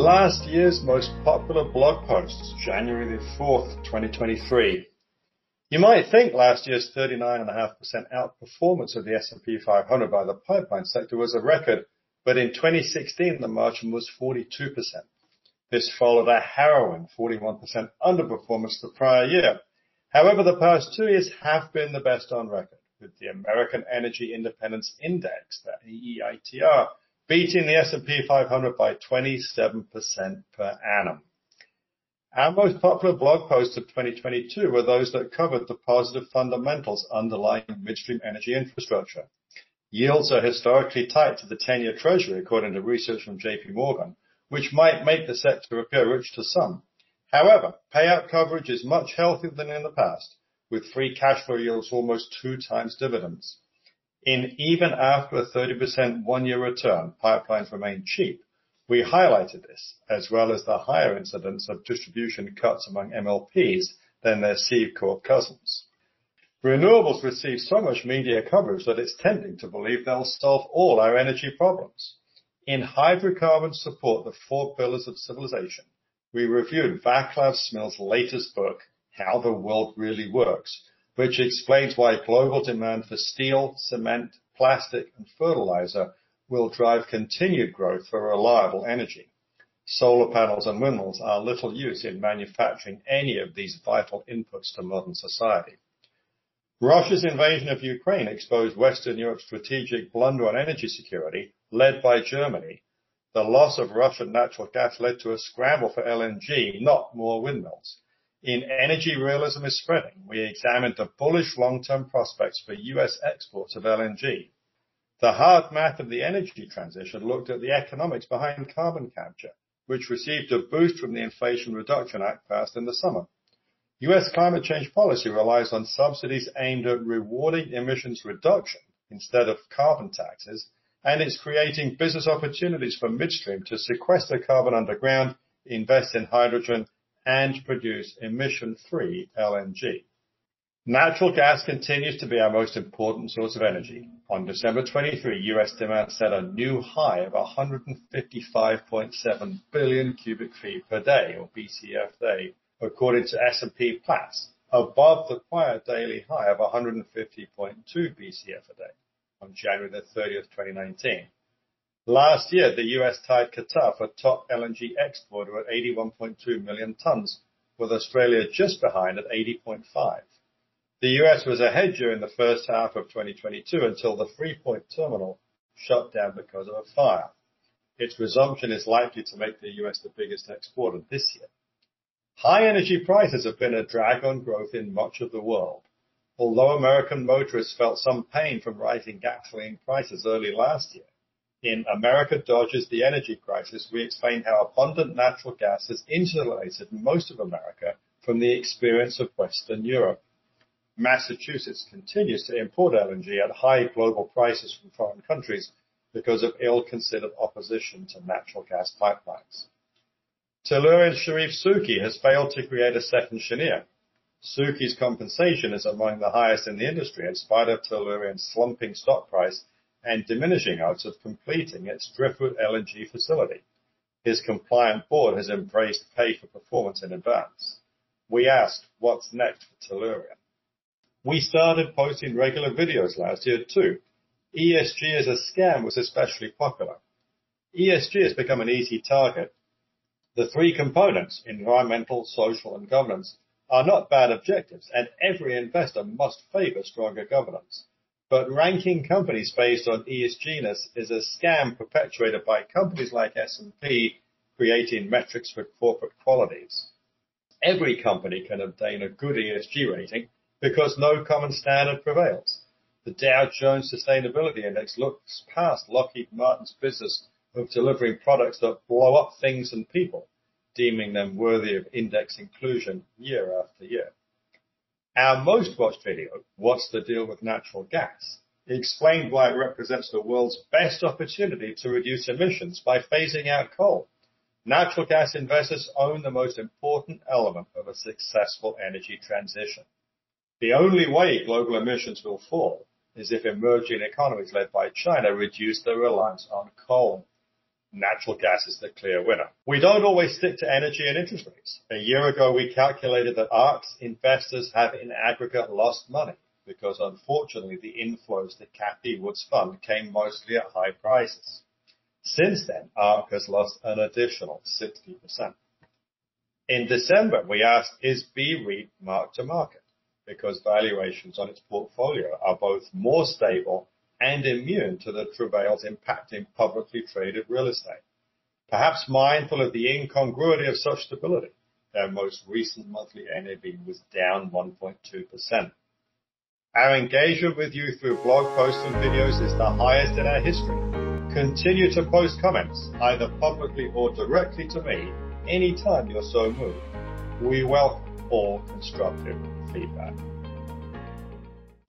Last year's most popular blog posts, January the 4th, 2023. You might think last year's 39.5% outperformance of the S&P 500 by the pipeline sector was a record, but in 2016 the margin was 42%. This followed a harrowing 41% underperformance the prior year. However, the past two years have been the best on record, with the American Energy Independence Index, the AEITR, beating the S&P 500 by 27% per annum. Our most popular blog posts of 2022 were those that covered the positive fundamentals underlying midstream energy infrastructure. Yields are historically tight to the 10-year treasury, according to research from JP Morgan, which might make the sector appear rich to some. However, payout coverage is much healthier than in the past, with free cash flow yields almost two times dividends. In even after a 30% one-year return, pipelines remain cheap. We highlighted this, as well as the higher incidence of distribution cuts among MLPs than their C corp cousins. Renewables receive so much media coverage that it's tempting to believe they'll solve all our energy problems. In Hydrocarbons Support the Four Pillars of Civilization, we reviewed Vaclav Smil's latest book, How the World Really Works, which explains why global demand for steel, cement, plastic, and fertilizer will drive continued growth for reliable energy. Solar panels and windmills are little use in manufacturing any of these vital inputs to modern society. Russia's invasion of Ukraine exposed Western Europe's strategic blunder on energy security, led by Germany. The loss of Russian natural gas led to a scramble for LNG, not more windmills. In Energy Realism is Spreading, we examined the bullish long-term prospects for U.S. exports of LNG. The hard math of the energy transition looked at the economics behind carbon capture, which received a boost from the Inflation Reduction Act passed in the summer. U.S. climate change policy relies on subsidies aimed at rewarding emissions reduction instead of carbon taxes, and it's creating business opportunities for midstream to sequester carbon underground, invest in hydrogen, and produce emission-free LNG. Natural gas continues to be our most important source of energy. On December 23, U.S. demand set a new high of 155.7 billion cubic feet per day, or BCF day, according to S&P Platts, above the prior daily high of 150.2 BCF a day on January 30, 2019. Last year, the U.S. tied Qatar for top LNG exporter at 81.2 million tons, with Australia just behind at 80.5. The U.S. was ahead during the first half of 2022 until the Freeport terminal shut down because of a fire. Its resumption is likely to make the U.S. the biggest exporter this year. High energy prices have been a drag on growth in much of the world. Although American motorists felt some pain from rising gasoline prices early last year, in America Dodges the Energy Crisis, we explain how abundant natural gas has insulated most of America from the experience of Western Europe. Massachusetts continues to import LNG at high global prices from foreign countries because of ill-considered opposition to natural gas pipelines. Tellurian's Charif Souki has failed to create a second Cheniere. Souki's compensation is among the highest in the industry in spite of Tellurian's slumping stock price and diminishing odds of completing its Driftwood LNG facility. His compliant board has embraced pay for performance in advance. We asked, "What's next for Tellurian?" We started posting regular videos last year too. ESG as a scam was especially popular. ESG has become an easy target. The three components, environmental, social, and governance, are not bad objectives, and every investor must favor stronger governance. But ranking companies based on ESG-ness is a scam perpetuated by companies like S&P creating metrics for corporate qualities. Every company can obtain a good ESG rating because no common standard prevails. The Dow Jones Sustainability Index looks past Lockheed Martin's business of delivering products that blow up things and people, deeming them worthy of index inclusion year after year. Our most watched video, What's the Deal with Natural Gas, explained why it represents the world's best opportunity to reduce emissions by phasing out coal. Natural gas investors own the most important element of a successful energy transition. The only way global emissions will fall is if emerging economies led by China reduce their reliance on coal. Natural gas is the clear winner. We don't always stick to energy and interest rates. A year ago, we calculated that ARK's investors have in aggregate lost money because unfortunately the inflows to Cathie Wood's fund came mostly at high prices. Since then, ARK has lost an additional 60%. In December, we asked, is BREIT mark to market? Because valuations on its portfolio are both more stable and immune to the travails impacting publicly traded real estate. Perhaps mindful of the incongruity of such stability, their most recent monthly NAV was down 1.2%. Our engagement with you through blog posts and videos is the highest in our history. Continue to post comments, either publicly or directly to me, anytime you're so moved. We welcome all constructive feedback.